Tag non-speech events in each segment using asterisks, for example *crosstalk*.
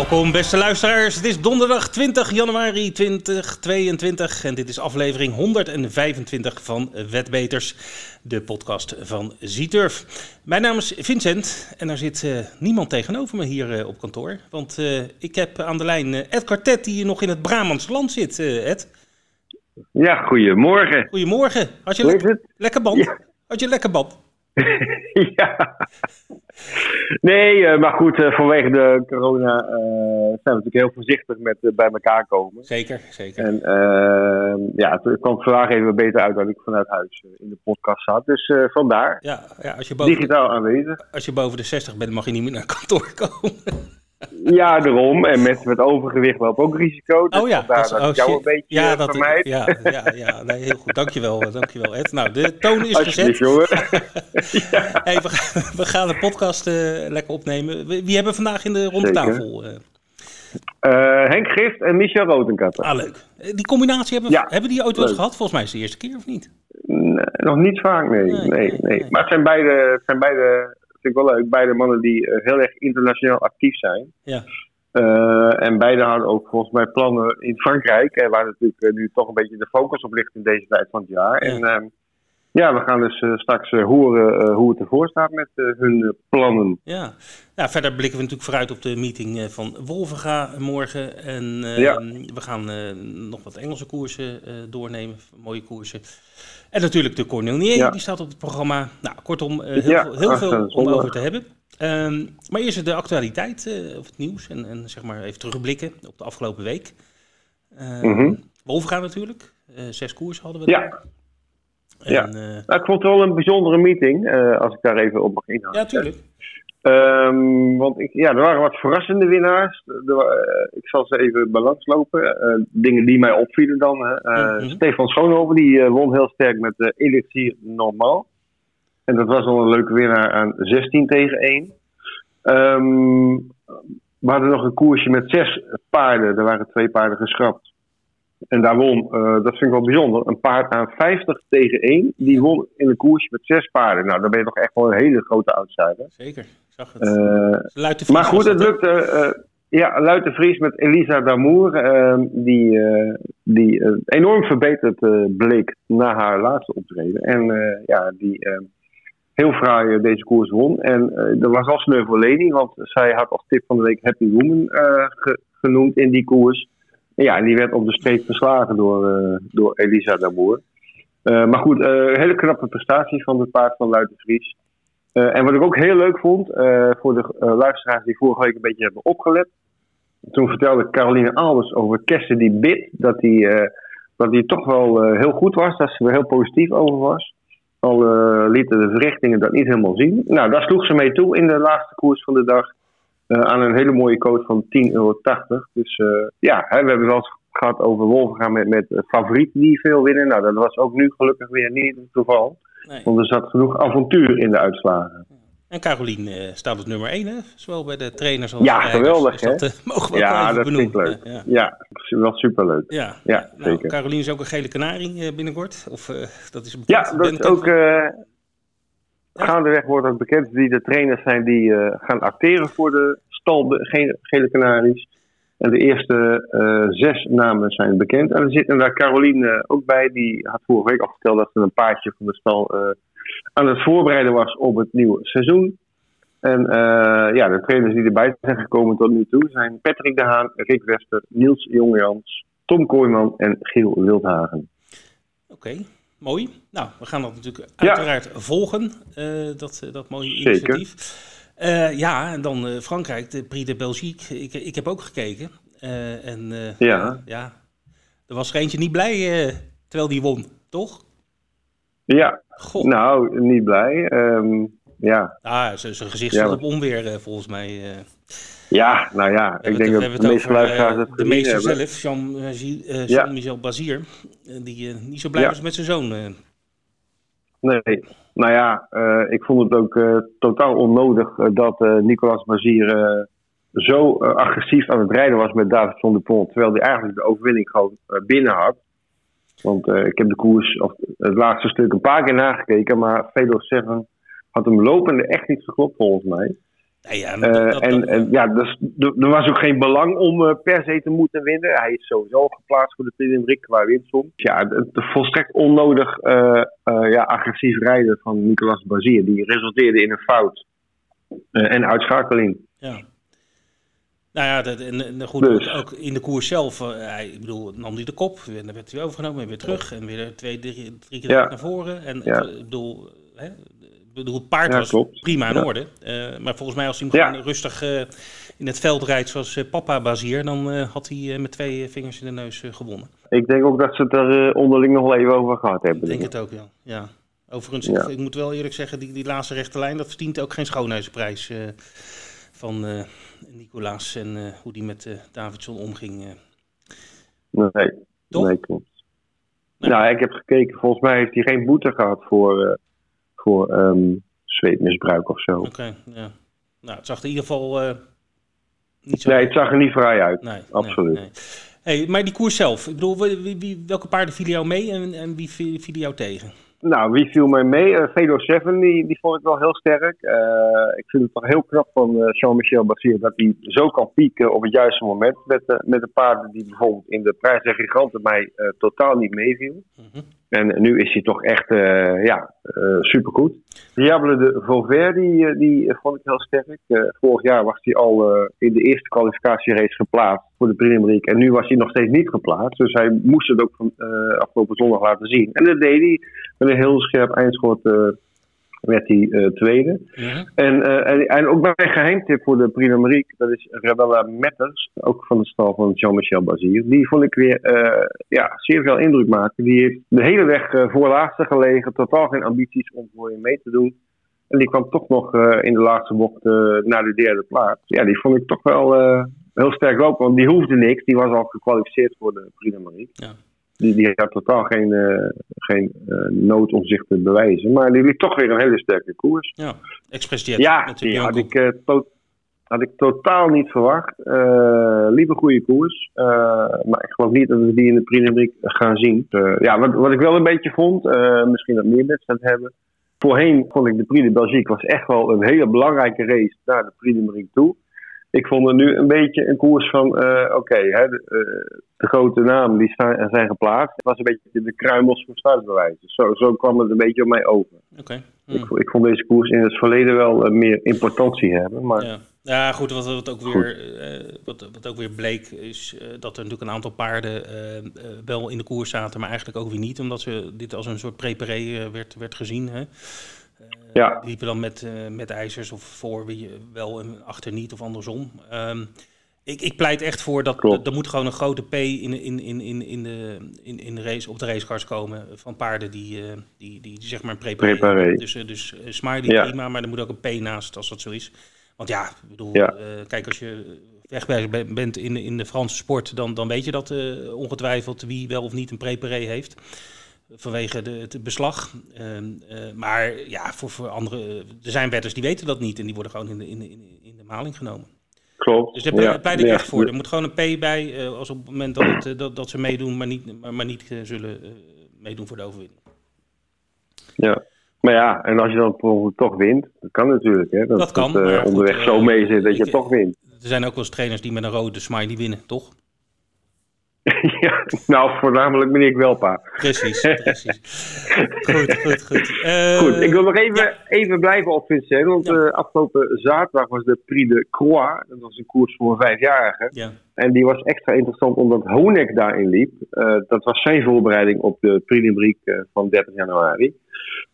Welkom beste luisteraars. Het is donderdag 20 januari 2022 en dit is aflevering 125 van Wetbeters, de podcast van Zieturf. Mijn naam is Vincent en er zit uh, niemand tegenover me hier uh, op kantoor. Want uh, ik heb aan de lijn Ed Kartet die nog in het Brabantse land zit, Ed. Ja, goedemorgen. Goedemorgen. Had je le lekker band? Ja. Had je lekker band? *laughs* ja. Nee, uh, maar goed, uh, vanwege de corona uh, zijn we natuurlijk heel voorzichtig met bij elkaar komen. Zeker, zeker. En ja, het kwam vandaag even beter uit dan ik vanuit huis in de podcast zat. Dus vandaar. Ja, ja, als je boven, digitaal aanwezig. Als je boven de 60 bent, mag je niet meer naar kantoor komen. Ja, daarom. En met, met overgewicht loopt ook risico. Dus oh ja, dat, dat oh, jou een beetje ja, dat, vermijdt. Ja, ja, ja nee, heel goed. Dankjewel, eh, dankjewel Ed. Nou, de toon is gezet. jongen. *laughs* ja. hey, we, gaan, we gaan de podcast uh, lekker opnemen. Wie hebben we vandaag in de ronde tafel? Uh? Henk Gift en Michel Rotenkatter. Ah, leuk. Die combinatie hebben, ja, hebben die ooit wel eens gehad? Volgens mij is het de eerste keer, of niet? Nee, nog niet vaak, nee. Nee, nee, nee. Maar het zijn beide, het zijn beide vind ik wel leuk. Beide mannen die uh, heel erg internationaal actief zijn. Ja. Uh, en beide hadden ook volgens mij plannen in Frankrijk. En waar natuurlijk nu toch een beetje de focus op ligt in deze tijd van het jaar. Ja. En ehm, ja, we gaan dus straks horen hoe het ervoor staat met hun plannen. Ja. ja, verder blikken we natuurlijk vooruit op de meeting van Wolvenga morgen. En ja. Ehm, we gaan nog wat Engelse koersen doornemen, mooie koersen. En natuurlijk de Cornelier, ja. die staat op het programma. Nou, kortom, heel, veel, heel veel om over te hebben. Um, maar eerst de actualiteit, of het nieuws. En, en zeg maar even terugblikken op de afgelopen week. Mm -hmm. Wolfgaan natuurlijk. Uh, zes koers hadden we ja. En, ja, nou, ik vond het wel een bijzondere meeting, als ik daar even op mag inhouden. Ja, tuurlijk. Um, want ik, ja, er waren wat verrassende winnaars. Er, ik zal ze even balanslopen. dingen die mij opvielen dan. Mm -hmm. Stefan Schoonhoven die won heel sterk met de Elixir Normaal. En dat was al een leuke winnaar aan 16 tegen 1. Um, we hadden nog een koersje met zes paarden. Er waren twee paarden geschrapt. En daar won, uh, dat vind ik wel bijzonder, een paard aan 50 tegen 1. Die won in een koersje met zes paarden. Nou, dan ben je toch echt wel een hele grote outsider. Zeker, ik zag het. Uh, maar goed, het lukte. Uh, ja, Luit de Vries met Elisa Damour. Die die enorm verbeterd bleek na haar laatste optreden. En ja, die heel fraai eh, deze koers won. En uh, er was al sneu voor Leni, want zij had als tip van de week Happy Woman uh, genoemd in die koers. Ja, en die werd op de streep verslagen door, uh, door Elisa Damour. maar goed, hele knappe prestatie van het paard van Luiten Vries. en wat ik ook heel leuk vond, voor de luisteraars die vorige week een beetje hebben opgelet. Toen vertelde Caroline Albers over die Bit, dat die, dat die toch wel heel goed was, dat ze er heel positief over was. Al lieten de verrichtingen dat niet helemaal zien. Nou, daar sloeg ze mee toe in de laatste koers van de dag. Uh, aan een hele mooie coach van 10,80 euro. Dus uh, ja, hè, we hebben wel eens gehad over Wolven met, met favorieten die veel winnen. Nou, dat was ook nu gelukkig weer niet het geval. Nee. Want er zat genoeg avontuur in de uitslagen. En Carolien uh, staat op nummer 1, hè? Zowel bij de trainers als ja, geweldig, dus hè? Dat, uh, *laughs* mogen we ja, dat benoemen. vind ik leuk. Ja, ja. ja wel superleuk. Ja, ja nou, zeker. Carolien is ook een gele kanarie binnenkort. Of, dat is ja, dat is ook... Gaandeweg wordt ook bekend wie de trainers zijn die gaan acteren voor de stal gele, gele kanaries. En de eerste zes namen zijn bekend. En er zit daar Carolien ook bij. Die had vorige week al verteld dat ze een paardje van de stal aan het voorbereiden was op het nieuwe seizoen. En uh, ja, de trainers die erbij zijn gekomen tot nu toe zijn Patrick de Haan, Rick Wester, Niels Jongejans, Tom Kooijman en Giel Wildhagen. Oké, okay, mooi. Nou, we gaan dat natuurlijk uiteraard volgen, uh, dat, dat mooie initiatief. Uh, ja, en dan Frankrijk, de Prix de Belgique. Ik, ik heb ook gekeken. en ja. ja, er was er eentje niet blij terwijl die won, toch? Ja, God. nou, niet blij. Um, ja. Ah, zijn gezicht staat ja. op onweer, volgens mij. Ja, nou ja, ik denk dat de meeste luisteraars het De meester zelf, Jean-Michel uh, Jean ja. Bazier, die niet zo blij was met zijn zoon. Nee, nou ja, ik vond het ook totaal onnodig dat Nicolas Bazier zo agressief aan het rijden was met David van der Pont, terwijl hij eigenlijk de overwinning gewoon binnen had. Want ik heb de koers, of het laatste stuk, een paar keer nagekeken, maar Fedor 7 had hem lopende echt niet geklopt volgens mij. Ja, en, en ja, dus, er was ook geen belang om per se te moeten winnen. Hij is sowieso geplaatst voor de Prix qua winstsom. Ja, het, volstrekt onnodig ja, agressief rijden van Nicolas Bazier. Die resulteerde in een fout en uitschakeling. Ja. Nou ja, dat, en, goed, dus. ook in de koers zelf, hij, ik bedoel, nam hij de kop, en dan werd hij overgenomen en weer terug en weer twee, drie, drie keer naar voren. En ja. ik bedoel, hè, bedoel, het paard was prima in orde. Uh, maar volgens mij als hij hem gewoon rustig uh, in het veld rijdt zoals papa Bazier, dan had hij met twee vingers in de neus gewonnen. Ik denk ook dat ze het er onderling nog wel even over gehad hebben. Ik denk het ook, ja. ja. Overigens, ik, ik, moet wel eerlijk zeggen, die, die laatste rechte lijn, dat verdient ook geen schoonheidsprijs van uh, Nicolaas en uh, hoe die met uh, Davidson omging. Nee, nee, klopt. Nou, ik heb gekeken, volgens mij heeft hij geen boete gehad voor, voor um, zweetmisbruik of zo. Oké, ja. Nou, het zag er in ieder geval niet zo Nee, het zag er niet vrij uit. Nee, absoluut. Nee, Hey, maar die koers zelf, ik bedoel, wie, wie, welke paarden vielen jou mee en, en wie vielen jou tegen? Nou, wie viel mij mee? Uh, Fedor 7, die, die vond ik wel heel sterk. Uh, ik vind het toch heel knap van uh, Jean-Michel Bassier dat hij zo kan pieken op het juiste moment. Met, met de paarden die bijvoorbeeld in de prijs der giganten mij totaal niet meeviel. Mm En nu is hij toch echt ja, supergoed. Diable de Vauvert, die, die vond ik heel sterk. vorig jaar was hij al in de eerste kwalificatierace geplaatst voor de Premier En nu was hij nog steeds niet geplaatst. Dus hij moest het ook van afgelopen zondag laten zien. En dat deed hij met een heel scherp eindschot uh, werd hij uh, tweede. Ja. En, uh, en, en, ook mijn geheimtip voor de Prix Amerique, dat is Rebella Metters, ook van de stal van Jean-Michel Bazir. Die vond ik weer ja, zeer veel indruk maken. Die heeft de hele weg voor laatste gelegen, totaal geen ambities om voor je mee te doen. En die kwam toch nog in de laatste bocht naar de derde plaats. Ja, die vond ik toch wel heel sterk lopen, want die hoefde niks. Die was al gekwalificeerd voor de Prix Amerique. Ja die, die had totaal geen, uh, geen uh, nood om zich te bewijzen. Maar die liep toch weer een hele sterke koers. Ja, Express Jet. Ja, die had ik, uh, had ik totaal niet verwacht. liep een goede koers. maar ik geloof niet dat we die in de Prix gaan zien. ja, wat, wat ik wel een beetje vond, misschien dat meer wedstrijd hebben. Voorheen vond ik de Prix de Belgique was echt wel een hele belangrijke race naar de Prix de toe ik vond het nu een beetje een koers van, uh, oké, de, uh, de, grote namen die staan, zijn geplaatst. Het was een beetje de kruimels voor startbewijzen. Zo, zo kwam het een beetje op mij over. Oké. Hmm. Ik, ik, vond deze koers in het verleden wel uh, meer importantie hebben. Maar... Ja. ja, goed, wat, wat, ook weer, wat, wat ook weer bleek is dat er natuurlijk een aantal paarden wel in de koers zaten, maar eigenlijk ook weer niet, omdat ze dit als een soort preparé werd, werd gezien. Hè? Ja. Die liepen dan met, uh, met ijzers of voor wie wel en achter niet of andersom. Um, ik, ik pleit echt voor dat er moet gewoon een grote P in, in, in, in, in, de, in, in de race, op de racecars komen van paarden die, uh, die, die, die, zeg maar een preparé. Dus, uh, dus uh, Smiley ja. prima, maar er moet ook een P naast als dat zo is. Want ja, ik bedoel, ja. kijk als je wegwijzer bent in, in de Franse sport, dan, dan weet je dat ongetwijfeld wie wel of niet een preparé heeft vanwege de, het beslag. Uh, uh, maar ja, voor, voor andere, er zijn wetters die weten dat niet en die worden gewoon in de, in, in, in de maling genomen. Klopt. Dus daar ja, pleit ik ja. echt voor. Er moet gewoon een P bij, uh, als op het moment dat, het, dat, dat ze meedoen, maar niet, maar, maar niet zullen meedoen voor de overwinning. Ja. Maar ja, en als je dan toch wint, dat kan natuurlijk. Hè? Dat, dat kan. Dat, onderweg zo mee zit dat je toch wint. Er zijn ook wel eens trainers die met een rode smiley winnen, toch? *laughs* ja, nou, voornamelijk meneer Welpa. Precies, *laughs* precies. goed, goed, goed. Uh, goed, ik wil nog even, ja. even blijven op Vincent. Want ja. uh, afgelopen zaterdag was de Prix de Croix. Dat was een koers voor een vijfjarige. Ja. En die was extra interessant omdat Honek daarin liep. Uh, dat was zijn voorbereiding op de Prix de Briek van 30 januari.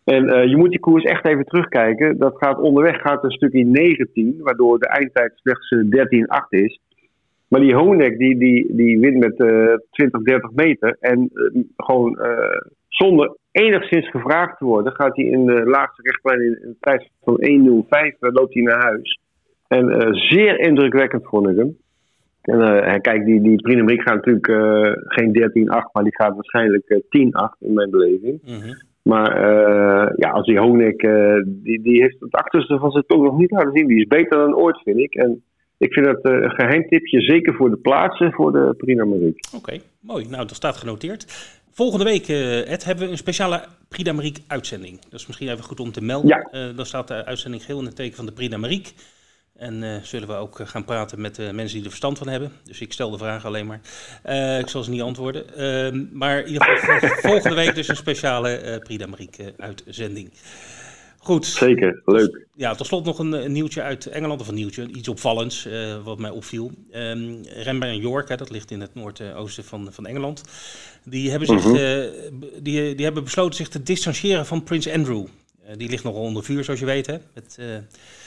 En je moet die koers echt even terugkijken. Dat gaat onderweg gaat een stukje 19, waardoor de eindtijd slechts 13-8 is. Maar die Honek die, die, die wint met uh, 20, 30 meter. En uh, gewoon uh, zonder enigszins gevraagd te worden, gaat hij in de laagste rechtlijn in, in de tijd van 1.05 loopt hij naar huis. En zeer indrukwekkend vond ik hem. En kijk, die, die Prix gaat natuurlijk geen 13-8, maar die gaat waarschijnlijk 10-8 in mijn beleving. Mm -hmm. Maar ja, als die Honek, die, die heeft het achterste van zijn tong nog niet laten zien. Die is beter dan ooit, vind ik. En ik vind dat uh, een geheim tipje, zeker voor de plaatsen voor de Prix d'Amérique. Oké, mooi. Nou, dat staat genoteerd. Volgende week, Ed, hebben we een speciale Prix d'Amérique uitzending. Dat is misschien even goed om te melden. Ja. Uh, dan staat de uitzending geheel in het teken van de Prix d'Amérique. En uh, zullen we ook gaan praten met uh, mensen die er verstand van hebben. Dus ik stel de vragen alleen maar. Uh, ik zal ze niet antwoorden. Ehm, maar in ieder geval *laughs* volgende week dus een speciale Prix d'Amérique uitzending. Goed. Zeker, leuk. Ja, tot slot nog een, een nieuwtje uit Engeland, of een nieuwtje, iets opvallends wat mij opviel. Um, Renbaar en York, hè, dat ligt in het noordoosten van, van Engeland. Die hebben, zich, uh-huh. die, die hebben besloten zich te distancieren van Prins Andrew. die ligt nogal onder vuur, zoals je weet, hè. Met,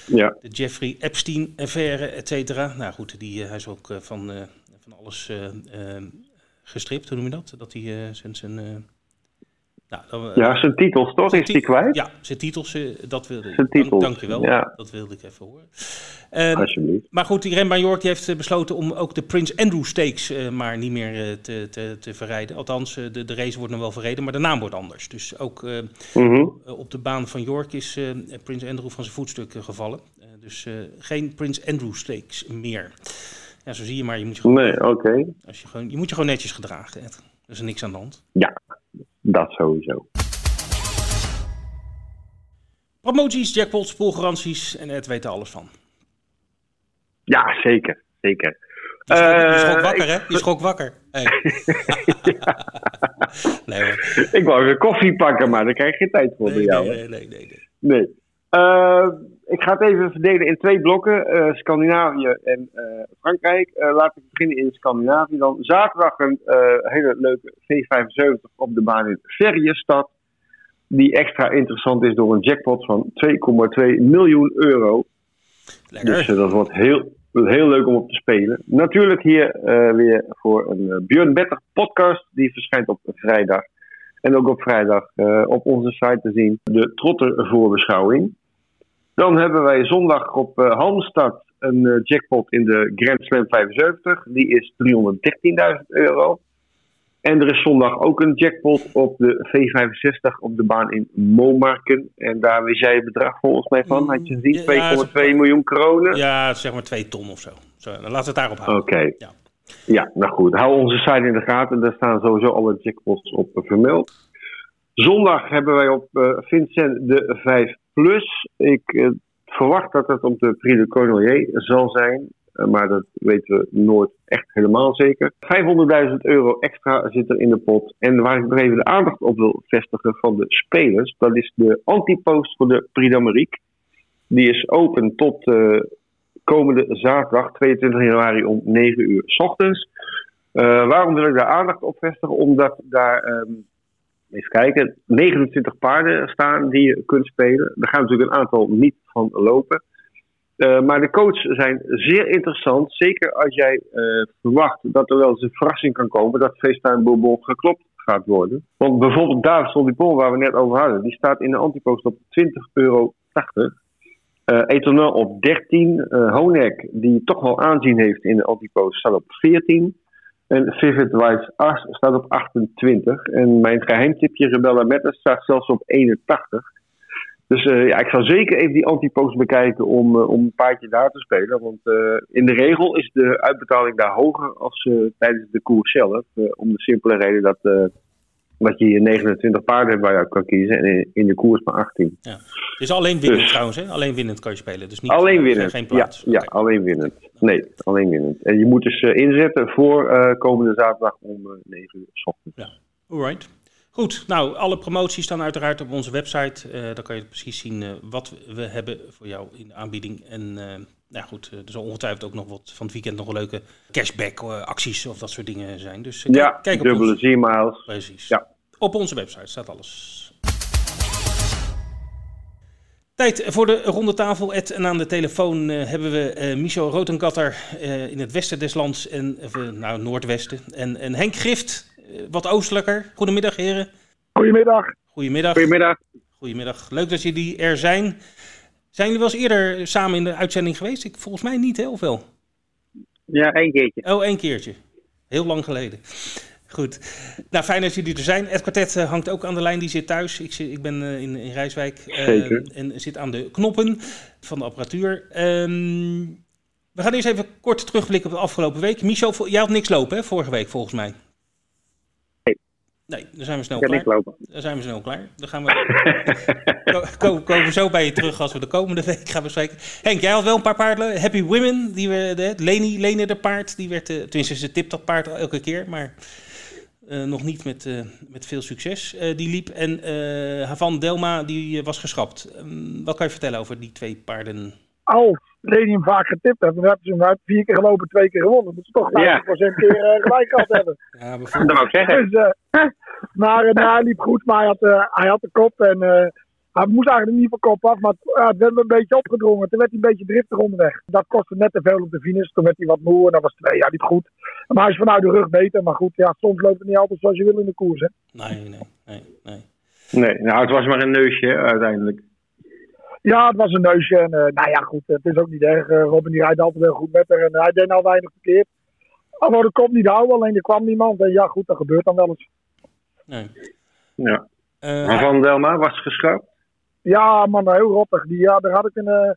ja. De Jeffrey Epstein-affaire, et cetera. Nou goed, die, hij is ook van, van alles gestript, hoe noem je dat? Dat hij zijn... zijn nou, dan, ja, zijn titels toch? Is hij kwijt? Ja, zijn titels, dat wilde zijn titels. Dank, dankjewel, ja. dat wilde ik even horen. Um, Alsjeblieft. Maar goed, die Remba York die heeft besloten om ook de Prince Andrew Stakes uh, maar niet meer uh, te, te, te verrijden. Althans, de, de race wordt nog wel verreden, maar de naam wordt anders. Dus ook mm -hmm. op de baan van York is Prince Andrew van zijn voetstuk gevallen. dus geen Prince Andrew Stakes meer. Ja, zo zie je maar. Je moet je gewoon, nee, oké. Okay. Als je, gewoon, je moet je gewoon netjes gedragen. Ed. Er is niks aan de hand. Ja, dat sowieso. Promoties, jackpots, poolgaranties en Ed weet er alles van. Ja, zeker. Zeker. Je schrok, je schrok wakker, hè? Je schrok wakker. Hey. *laughs* nee, hoor. Ik wou weer koffie pakken, maar daar krijg je geen tijd voor nee, bij jou. Nee, nee, nee. nee, nee. Uh, ik ga het even verdelen in twee blokken: uh, Scandinavië en uh, Frankrijk. laten we beginnen in Scandinavië dan. Zaterdag een hele leuke V75 op de baan in Ferriestad. Die extra interessant is door een jackpot van 2,2 miljoen euro. Lekker. Dus dat wordt heel, heel leuk om op te spelen. Natuurlijk hier weer voor een Björn Better podcast. Die verschijnt op vrijdag. En ook op vrijdag op onze site te zien. De Trotter voorbeschouwing. Dan hebben wij zondag op uh, Halmstad een uh, jackpot in de Grand Slam 75. Die is 313.000 euro. En er is zondag ook een jackpot op de V65 op de baan in Momarken. En daar wist jij het bedrag volgens mij van. Had je gezien? 2,2 ja, miljoen kronen? Ja, zeg maar 2 ton of zo. zo dan laten we het daarop houden. Oké. Okay. Ja. ja, nou goed. Hou onze site in de gaten. Daar staan sowieso alle jackpots op vermeld. Zondag hebben wij op uh, Vincent de 5 Plus. Ik uh, verwacht dat het op de Prix de Cornelier zal zijn. Uh, maar dat weten we nooit echt helemaal zeker. 500.000 euro extra zit er in de pot. En waar ik nog even de aandacht op wil vestigen van de spelers. Dat is de antipost voor de Prix d'Amérique. Die is open tot uh, komende zaterdag 22 januari om 9 uur s ochtends. waarom wil ik daar aandacht op vestigen? Omdat daar... Um, Even kijken, 29 paarden staan die je kunt spelen. Er gaan natuurlijk een aantal niet van lopen. Uh, maar de coaches zijn zeer interessant. Zeker als jij uh, verwacht dat er wel eens een verrassing kan komen dat FaceTime geklopt gaat worden. Want bijvoorbeeld David Soldipon, waar we net over hadden, die staat in de antipost op 20,80 euro. Uh, op 13. Uh, Honek, die toch wel aanzien heeft in de antipost, staat op 14. En Vivid Wise As staat op 28. En mijn geheimtipje Rebella Meta staat zelfs op 81. Dus uh, ja, ik zou zeker even die antipost bekijken om, uh, om een paardje daar te spelen. Want uh, in de regel is de uitbetaling daar hoger als tijdens de koers zelf. om de simpele reden dat dat je hier 29 paarden hebt waar je uit kan kiezen en in de koers maar 18. Ja. Het is alleen winnend dus, trouwens, hè? Alleen winnend kan je spelen. Dus niet, alleen winnend, geen plaats. Ja, ja okay. alleen winnend. Nee, alleen winnend. En je moet dus uh, inzetten voor uh, komende zaterdag om uh, 9 uur s ochtends. Ja, alright. Goed, nou, alle promoties staan uiteraard op onze website. Daar kan je precies zien wat we hebben voor jou in de aanbieding. En nou goed, er zal ongetwijfeld ook nog wat van het weekend nog wel leuke cashback acties of dat soort dingen zijn. Dus uh, ja, kijk op dubbele G-miles. Precies. Ja. Op onze website staat alles. Tijd voor de ronde tafel. Ed, en aan de telefoon uh, hebben we uh, Michel Rotenkatter uh, in het westen des lands en nou, noordwesten. En, en Henk Gift, wat oostelijker. Goedemiddag, heren. Goedemiddag. Goedemiddag. Goedemiddag. Goedemiddag. Leuk dat jullie er zijn. Zijn jullie wel eens eerder samen in de uitzending geweest? Ik, volgens mij niet, of wel? Ja, één keertje. Oh, één keertje. Heel lang geleden. Goed. Nou, fijn dat jullie er zijn. Ed Quartet uh, hangt ook aan de lijn. Die zit thuis. Ik, zit, ik ben uh, in, in Rijswijk. Uh, en zit aan de knoppen van de apparatuur. Um, we gaan eerst even kort terugblikken op de afgelopen week. Michel, jij had niks lopen hè, vorige week volgens mij. Nee. Dan zijn we snel klaar. Lopen. Dan zijn we snel klaar. Dan gaan we, *laughs* komen we zo bij je terug als we de komende week gaan bespreken. Henk, jij had wel een paar paarden. Happy Women, die we, Leni, Leni de paard, die werd, uh, tenminste ze tipt dat paard elke keer, maar uh, nog niet met, uh, met veel succes. die liep en Havan Delma, die was geschrapt. Um, wat kan je vertellen over die twee paarden? Als Leni hem vaak getipt heeft, dan hebben ze hem vier keer gelopen, twee keer gewonnen. Dat ze toch 50% ja. keer gelijk gehad hebben. *laughs* Ja, bijvoorbeeld. Dat wou ik zeggen. Dus, *laughs* maar uh, nou, hij liep goed, maar hij had, uh, hij had de kop en uh, hij moest eigenlijk niet van kop af, maar het werd me een beetje opgedrongen. Toen werd hij een beetje driftig onderweg. Dat kostte net te veel op de finish. Toen werd hij wat moe en dat was twee jaar niet goed. Maar hij is vanuit de rug beter. Maar goed, ja, soms loopt het niet altijd zoals je wil in de koers. Hè? Nee, nee, nee, nee. Nee, nou het was maar een neusje uiteindelijk. Ja, het was een neusje. En, nou ja, goed, het is ook niet erg. Robin die rijdt altijd heel goed met haar en hij deed nou weinig verkeerd. Hij wou de kop niet houden, alleen er kwam niemand. En ja, goed, dat gebeurt dan wel eens. Nee. Ja. Uh, maar Van Delma was geschrapt? Ja, man, heel rottig. Die, ja, daar had ik een, uh,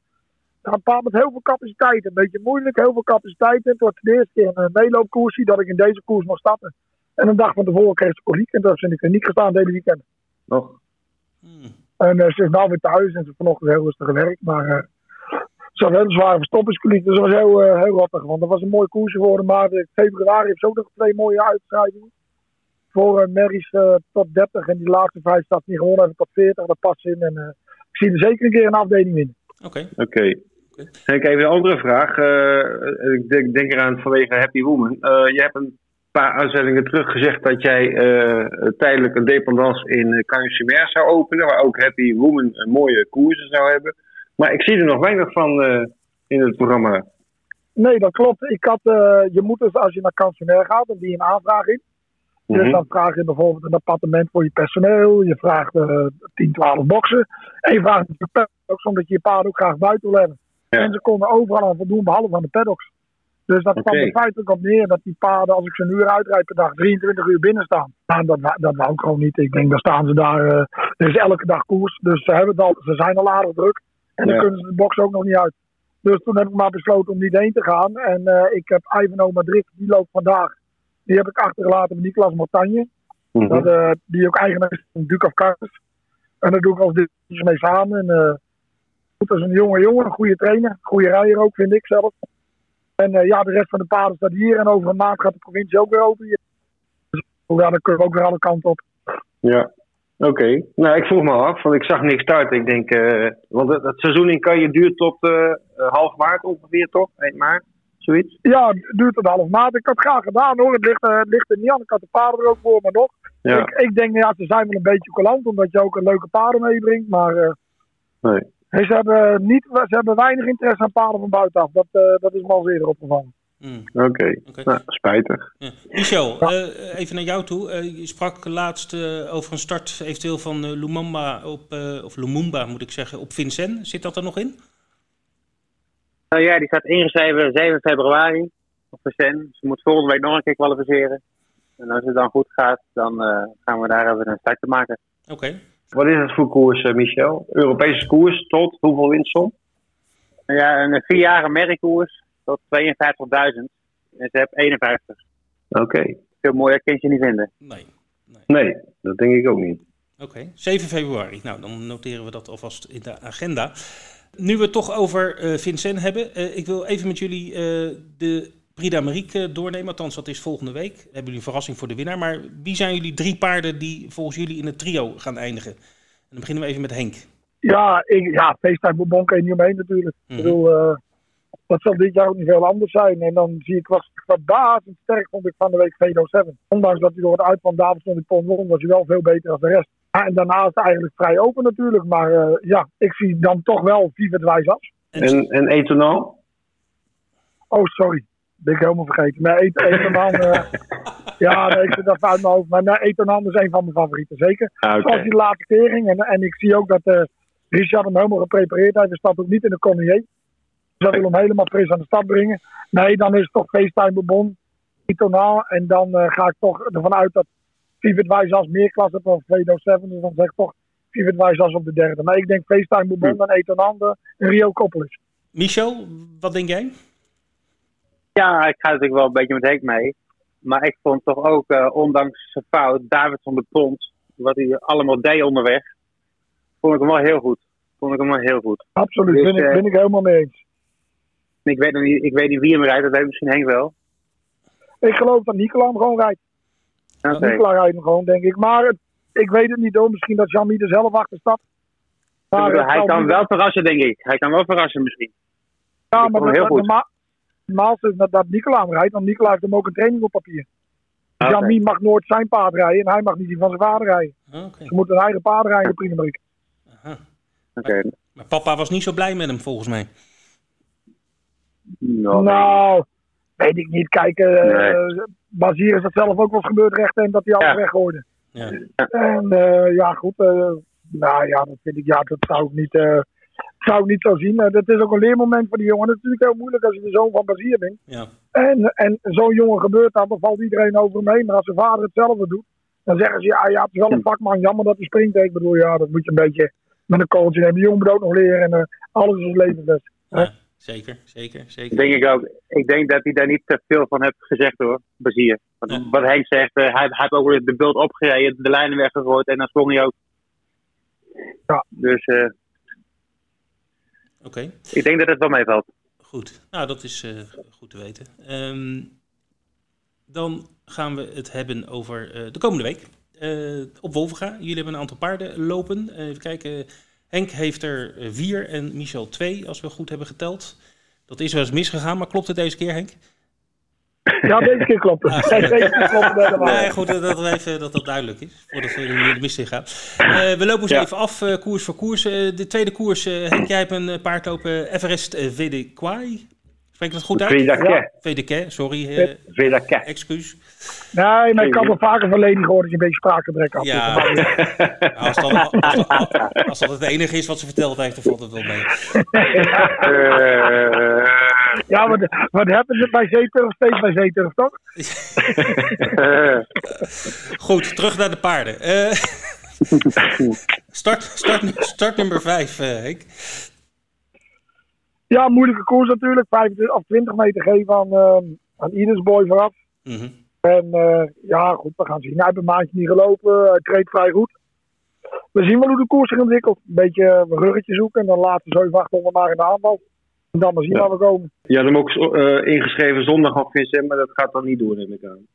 een paard met heel veel capaciteit. Een beetje moeilijk, heel veel capaciteit. En het was de eerste keer een meeloopkoersie dat ik in deze koers mocht starten. En een dag van tevoren kreeg ze koliek. En toen ben ik er niet gestaan het hele weekend. Nog? Hmm. En uh, ze is nou weer thuis en ze vanochtend heel rustig gewerkt. Maar uh, ze had een zware verstoppingskoliek. Dus dat was heel, uh, heel rottig. Want dat was een mooie koers geworden. Maar in februari heeft ze ook nog twee mooie uitschrijvingen voor uh, uh, tot 30 en die laatste vijf staat niet gewonnen hebben tot 40. Dat past in en uh, ik zie er zeker een keer een afdeling in. Oké. Oké. Okay. Ik even een andere vraag. ik denk, denk, eraan vanwege Happy Woman. je hebt een paar uitzendingen terug gezegd dat jij tijdelijk een dependance in Canchumer zou openen. Waar ook Happy Woman een mooie koersen zou hebben. Maar ik zie er nog weinig van in het programma. Nee, dat klopt. Ik had, je moet dus als je naar Canchumer gaat, dan die een aanvraag in. Dus dan vraag je bijvoorbeeld een appartement voor je personeel. Je vraagt uh, 10, 12 boxen. En je vraagt de paddocks, omdat je je paard ook graag buiten wil hebben. En ze konden overal aan voldoen, behalve aan de paddocks. Dus dat kwam er feitelijk op neer dat die paarden, als ik ze een uur uitrijd per dag, 23 uur binnen staan. Nou, dat, dat wou ik gewoon niet. Ik denk, dan staan ze daar. Uh, er is elke dag koers. Dus ze, hebben het al, ze zijn al aardig druk. En dan kunnen ze de box ook nog niet uit. Dus toen heb ik maar besloten om niet heen te gaan. En uh, ik heb Ivano Madrid, die loopt vandaag die heb ik achtergelaten met Niklas Montagne. Mm -hmm. dat, uh, die ook eigenaar is van Duke of Cartes. En daar doe ik als dit mee samen. En, uh, dat is een jonge jongen, een goede trainer. Goede rijder ook, vind ik zelf. En uh, ja, de rest van de paden staat hier. En over een maand gaat de provincie ook weer open. Dus ja, dan kunnen we ook weer alle kanten op. Ja, oké. Okay. Nou, ik vroeg me af, want ik zag niks starten. Ik denk, uh, want het, het, seizoen in kan je duurt tot uh, half maart ongeveer, toch? Eind maart? Zoiets? Ja, het duurt een half maand. Ik had het graag gedaan hoor. Het ligt, het ligt er niet aan. Ik had de paarden er ook voor, maar nog. Ja. Ik, ik denk, ja, ze zijn wel een beetje coulant, omdat je ook een leuke paarden meebrengt. Maar uh, nee. ze, hebben niet, ze hebben weinig interesse aan paarden van buitenaf. Dat, uh, dat is me al eerder opgevallen. Mm. Oké, okay. okay. nou, spijtig. Ja. Michel, ja. even naar jou toe. je sprak laatst over een start eventueel van Lumumba op, of Lumumba moet ik zeggen, op Vincent. Zit dat er nog in? Nou ja, die staat ingeschreven 7 februari op Sen. Ze moet volgende week nog een keer kwalificeren. En als het dan goed gaat, dan uh, gaan we daar even een start te maken. Oké. Wat is het voor koers, uh, Michel? Europese koers tot hoeveel winstsom? Nou ja, een vierjarige merkkoers tot 52.000. En ze heeft 51. Oké. Okay. Veel mooier kun je niet vinden. Nee. Nee, nee dat denk ik ook niet. Oké, okay. 7 februari. Nou, dan noteren we dat alvast in de agenda. Nu we het toch over uh, Vincent hebben, uh, ik wil even met jullie uh, de Prix d'Amérique doornemen. Althans, dat is volgende week. We hebben jullie een verrassing voor de winnaar. Maar wie zijn jullie drie paarden die volgens jullie in het trio gaan eindigen? En dan beginnen we even met Henk. Ja, ik, ja FaceTime Bourbon kan je niet omheen natuurlijk. Mm -hmm. Ik bedoel, dat zal dit jaar ook niet veel anders zijn. En dan zie ik, was verbazend sterk vond ik van de week Vedo 7. Ondanks dat hij door het uit van Davidson in de pond won, was hij wel veel beter dan de rest. En daarna is het eigenlijk vrij open natuurlijk. Maar uh, ja, ik zie dan toch wel Vivet Wijsas. En, en Etonal? Oh, sorry. Ben ik helemaal vergeten. Maar Etonal... uh, ja, nee, ik zit dat uit mijn hoofd. Maar nee, is een van mijn favorieten, zeker. Ah, okay. Zoals die laatste kering. En, en ik zie ook dat uh, Richard hem helemaal geprepareerd heeft. Hij staat ook niet in de Cornier. Dus dat wil hem helemaal fris aan de stad brengen. Nee, dan is het toch FaceTime Bourbon. Etonal. En dan uh, ga ik toch ervan uit dat Vivid Wijsas meer klasse dan Vedo 7. Dus dan zeg ik toch Vivid Wijsas op de derde. Maar ik denk FaceTime Bourbon, dan Etonande en Rio Koppelis. Michel, wat denk jij? Ja, ik ga natuurlijk wel een beetje met Henk mee. Maar ik vond toch ook, uh, ondanks zijn fout, David van de Pont, wat hij allemaal deed onderweg, vond ik hem wel heel goed. Vond ik hem wel heel goed. Absoluut, dus, ben, ik, ben ik helemaal mee eens. Ik weet, niet, ik weet niet wie hem rijdt, dat weet misschien Henk wel. Ik geloof dat Nicola hem gewoon rijdt. Okay. Nicola rijdt hem gewoon, denk ik. Maar ik weet het niet hoor. Misschien dat Jamie er zelf achter staat. Maar hij kan wel verrassen, denk ik. Hij kan wel verrassen misschien. Ja, maar dat, heel goed. normaal is dat, dat Nicola hem rijdt. Want Nicola heeft hem ook een training op papier. Dus okay. Jamie mag nooit zijn paard rijden. En hij mag niet die van zijn vader rijden. Okay. Ze moeten een eigen paard rijden in de Prix. Okay. Maar, maar, papa was niet zo blij met hem, volgens mij. Nou, nou weet ik niet. Kijk, uh, nee. Bazier is dat zelf ook wel gebeurd recht en dat hij alles ja. weggooide. Ja. En uh, ja, goed. Uh, nou ja, dat vind ik, ja, dat zou ik niet, uh, zou ik niet zo zien. dat is ook een leermoment voor die jongen. Het is natuurlijk heel moeilijk als je de zoon van Bazier bent. Ja. En, en zo'n jongen gebeurt dat, dan valt iedereen over hem heen. Maar als zijn vader hetzelfde doet, dan zeggen ze, ja, ja het is wel een vakman, jammer dat hij springt. Ik bedoel, ja, dat moet je een beetje met een coach nemen. Die jongen moet ook nog leren en alles is levensles. Ja. Zeker, zeker, zeker. Denk ik ook. Ik denk dat hij daar niet te veel van heeft gezegd hoor, Bazier. Wat, ja. wat Henk zegt, uh, hij, hij heeft ook weer de beeld opgereden, de lijnen weggegooid en dan sprong hij ook. Ja. Dus uh, Oké. Okay. Ik denk dat het wel meevalt. Goed, nou dat is uh, goed te weten. Um, dan gaan we het hebben over de komende week. op Wolvenga. Jullie hebben een aantal paarden lopen. even kijken. Henk heeft er vier en Michel twee, als we goed hebben geteld. Dat is wel eens misgegaan, maar klopt het deze keer, Henk? Ja, deze keer klopt het. Ah, deze keer klopt het nee, goed dat, we even, dat dat duidelijk is, voordat we er de mist in gaan. Uh, we lopen eens ja. even af, uh, koers voor koers. Uh, de tweede koers, Henk, jij hebt een paard lopen, Everest VD Kwai. Spreek ik dat goed uit? Vedake. Vedake, sorry. Uh, Vedake. Excuus. Nee, maar ik had wel vaker van Leni gehoord dat je een beetje spraakgebrek had. Ja, *laughs* nou, als, dat, als, dat, als dat het enige is wat ze verteld heeft, dan valt het wel mee. *laughs* Ja, wat, wat hebben ze bij Zeeturf? Steeds bij Zeeturf, toch? *laughs* Goed, terug naar de paarden. Uh, *laughs* start, start, start nummer 5, uh, Henk. Ja, moeilijke koers natuurlijk. 25 of 20 meter geven aan, uh, aan Idesboy vooraf. Mm -hmm. En uh, ja, goed, we gaan zien. Hij heeft een maandje niet gelopen. Hij treedt vrij goed. We zien wel hoe de koers zich ontwikkelt. Een beetje een ruggetje zoeken en dan laten 7, 800 maar in de aanval. En dan maar zien ja. waar we komen. Ja, hem ook uh, ingeschreven zondag of vissen, maar dat gaat dan niet door, neem ik aan.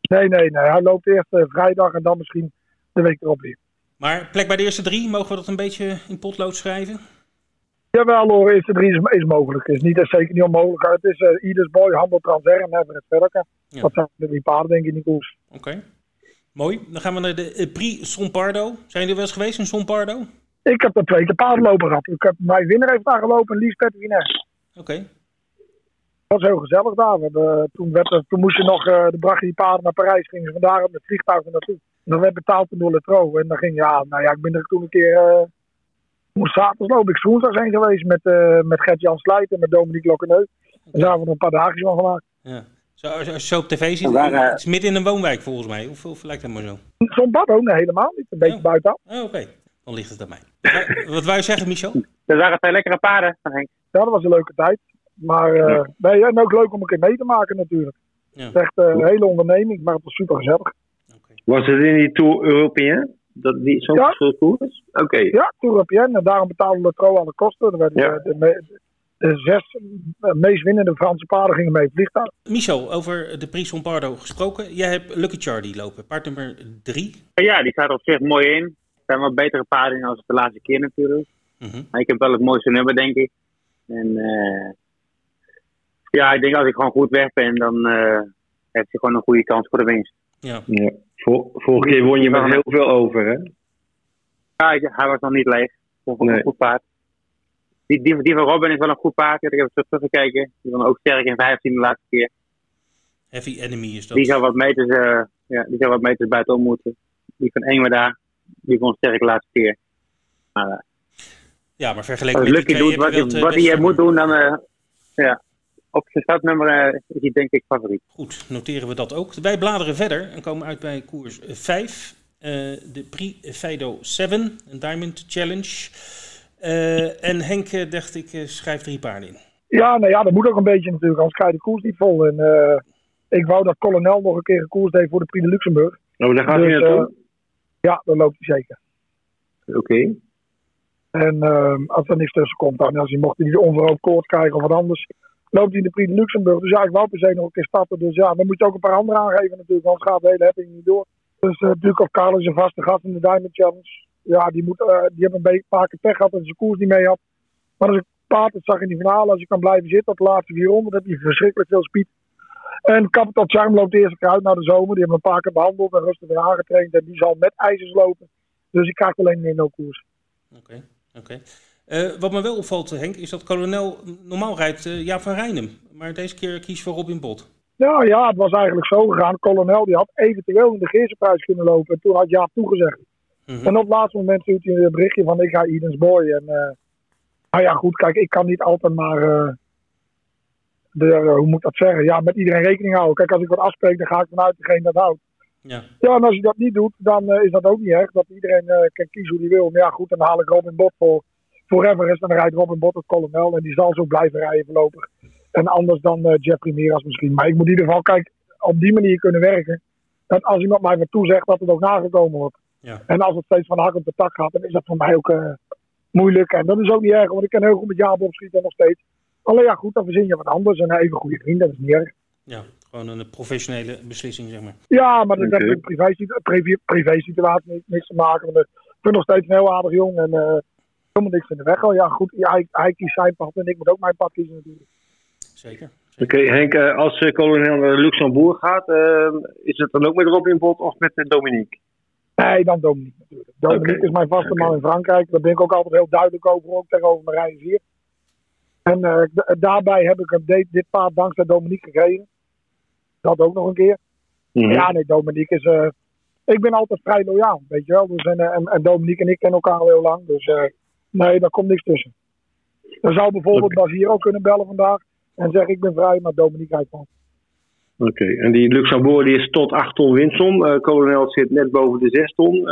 Nee, nee, nee. Hij loopt eerst uh, vrijdag en dan misschien de week erop weer. Maar plek bij de eerste drie, mogen we dat een beetje in potlood schrijven? Jawel hoor, eerste drie is, is mogelijk. Het is niet, is zeker niet onmogelijk. Het is uh, Ides Boy, Handel Transer en Everett Verker. Ja. Dat zijn de drie paarden denk ik in die koers. Oké, okay. mooi. Dan gaan we naar de Prix Sompardo. Zijn jullie wel eens geweest in Sompardo? Ik heb er twee keer paardenlopen gehad. Ik heb, mijn winnaar heeft daar gelopen en Lies Petterine. Oké. Okay. Dat was heel gezellig daar. We, toen, werd, toen moest je nog, uh, de bracht die paarden naar Parijs, gingen ze vandaar met het vliegtuig naartoe. En dan werd betaald door Letro. En dan ging ja, nou ja, ik ben er toen een keer, uh, moest zaterdag lopen, ik woensdag zijn geweest met, uh, met Gert-Jan Slijt en met Dominique Lokkeneu. En daar hebben we nog een paar dagjes van gemaakt. Ja. Zo, als je zo op tv ziet, waar, uh, het is midden in een woonwijk volgens mij. Of, of lijkt dat maar zo? Zo'n bad ook, nee, helemaal niet. Een beetje oh. buitenaf. Oh, Oké, okay. Dan ligt het aan mij. Wat wou je zeggen, Michel? Er waren twee lekkere paarden van Henk. Ja, dat was een leuke tijd. Maar uh, ja. nee, en ook leuk om een keer mee te maken natuurlijk. Ja. Het is echt uh, een hele onderneming, maar het was super gezellig. Okay. Was het in die Tour Européen? Dat die zo'n ja. koers? Oké. Okay. Ja, Tour Européen. En daarom betaalde de Tro alle kosten. Er werden ja. de, de, de, zes meest winnende Franse paarden gingen mee vliegtuig. Michel, over de Prix Sompardo gesproken. Jij hebt Lucky Charlie lopen, paard nummer drie. Ja, die staat op zich mooi in. Zijn wat betere paarden als de laatste keer natuurlijk. Mm -hmm. Maar ik heb wel het mooiste nummer, denk ik. En uh, ja, ik denk als ik gewoon goed weg ben, dan uh, heeft hij gewoon een goede kans voor de winst. Ja. ja. Vor, vorige keer won je met heel veel over, hè? Ja, hij was nog niet leeg. Vond nee. een goed paard. Die, die, die, van Robin is wel een goed paard. Ik heb het teruggekeken. Die was ook sterk in 15 de laatste keer. Heavy Enemy is dat. Die zou wat meters, uh, ja, die zou wat meters buitenom moeten. Die van Engwe daar, die vond sterk de laatste keer. Maar, uh, ja, maar vergeleken met Lucky doet wat, wilt, wat hij moet doen, dan uh, ja, op zijn startnummer uh, is hij denk ik favoriet. Goed, noteren we dat ook. Wij bladeren verder en komen uit bij koers 5. Uh, de Prix Fido 7, een Diamond Challenge. Uh, en Henk dacht ik schrijf drie paarden in. Ja, nou ja, dat moet ook een beetje natuurlijk, anders krijg je de koers niet vol. En ik wou dat Colonel nog een keer een koers deed voor de Prix de Luxemburg. Nou, daar gaat hij Dus, naartoe? Ja, dat loopt hij zeker. Oké. En ehm, als er niks tussen komt, dan als hij mocht hij niet onverhoopt koorts krijgen of wat anders, loopt hij in de Prix de Luxemburg. Dus ja, ik wou per se nog een keer starten. Dus ja, dan moet je ook een paar anderen aangeven natuurlijk, anders gaat de hele hepping niet door. Dus uh, Duke Carlos is een vaste gast in de Diamond Challenge. Ja, die, moet, uh, die heeft een paar keer pech gehad dat hij zijn koers niet mee had. Maar als ik paard het zag in die finale, als je kan blijven zitten op de laatste 400, heb je verschrikkelijk veel speed. En Capital Charm loopt de eerste keer uit naar de zomer. Die hebben we een paar keer behandeld en rustig weer aangetraind. En die zal met ijzers lopen. Dus die krijgt alleen een no koers. Oké, okay, oké. Okay. Uh, wat me wel opvalt, Henk, is dat kolonel normaal rijdt uh, Jaap van Rijnem. Maar deze keer kiest voor Robin Bot. Nou ja, het was eigenlijk zo gegaan. Kolonel die had eventueel in de Geersenprijs kunnen lopen. En toen had Jaap toegezegd. Mm -hmm. En op het laatste moment stuurt hij een berichtje van ik ga Edens Boy. En uh, nou ja, goed, kijk, ik kan niet altijd maar... De, hoe moet ik dat zeggen? Ja, met iedereen rekening houden. Kijk, als ik wat afspreek, dan ga ik vanuit degene dat houdt. Ja. ja, en als je dat niet doet, dan uh, is dat ook niet erg. Dat iedereen uh, kan kiezen hoe hij wil. Maar ja, goed, dan haal ik Robin Bot voor forever is. En dan rijdt Robin Bot het kolonel. En die zal zo blijven rijden voorlopig. En anders dan uh, Jeffrey Miras misschien. Maar ik moet in ieder geval, kijk, op die manier kunnen werken. Dat als iemand mij wat toezegt, dat het ook nagekomen wordt. Ja. En als het steeds van hak op de tak gaat, dan is dat voor mij ook moeilijk. En dat is ook niet erg, want ik kan heel goed met Jaap opschieten nog steeds. Alleen ja, goed, dan verzin je wat anders. En even goede vriend, dat is niet erg. Ja, gewoon een professionele beslissing, zeg maar. Ja, maar dat heeft okay. een privé, privé situatie niks te maken. Want ik ben nog steeds een heel aardig jong en uh, helemaal niks in de weg. Oh ja, goed, hij, hij kiest zijn pad en ik moet ook mijn pad kiezen natuurlijk. Zeker. Oké, okay, Henk, als uh, kolonel naar Luxemburg gaat, uh, is het dan ook met Robin Bot of met Dominique? Nee, dan Dominique natuurlijk. Dominique okay. is mijn vaste man in Frankrijk. Daar ben ik ook altijd heel duidelijk over, ook tegenover Marije Vier. En uh, daarbij heb ik dit, dit paard dankzij Dominique gekregen. Dat ook nog een keer. Mhm. Mm -hmm. Ja, nee, Dominique is. Uh, ik ben altijd vrij loyaal, weet je wel. Dus, en, en, en Dominique en ik kennen elkaar al heel lang. Dus uh, nee, daar komt niks tussen. Dan zou bijvoorbeeld okay. Bas hier ook kunnen bellen vandaag. En zeggen: Ik ben vrij, maar Dominique rijdt van. Oké, okay. en die Luxemburg die is tot 8 ton winstsom. Uh, Kolonel zit net boven de 6 ton.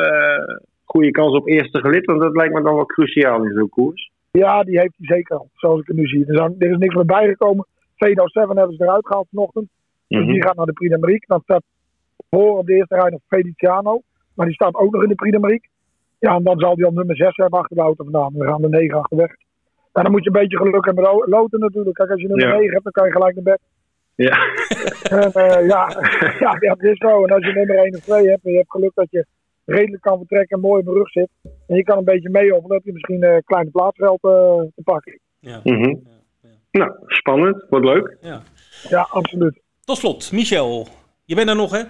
Goede kans op eerste gelid, want dat lijkt me dan wel cruciaal in zo'n koers. Ja, die heeft hij zeker al, zoals ik het nu zie. Er is, er is niks meer bijgekomen. Vedo 7 hebben ze eruit gehaald vanochtend. Dus mm -hmm. die gaat naar de Prix. Dan staat voor op de eerste rij nog Feliciano. Maar die staat ook nog in de Prix. Ja, en dan zal hij al nummer 6 hebben achter de auto vandaan. We gaan de 9 achterweg. En dan moet je een beetje geluk hebben met loten natuurlijk. Kijk, als je nummer ja. 9 hebt, dan kan je gelijk naar bed. Ja. *laughs* En, uh, ja, *laughs* ja, het is zo. En als je nummer 1 of 2 hebt en je hebt geluk dat je redelijk kan vertrekken en mooi op de rug zit. En je kan een beetje mee op, dan heb je misschien een uh, kleine plaatsgeld uh, te pakken. Ja. Mm -hmm. ja, ja. Nou, spannend. Wordt leuk. Ja, ja absoluut. Tot slot, Michel. Je bent er nog, hè?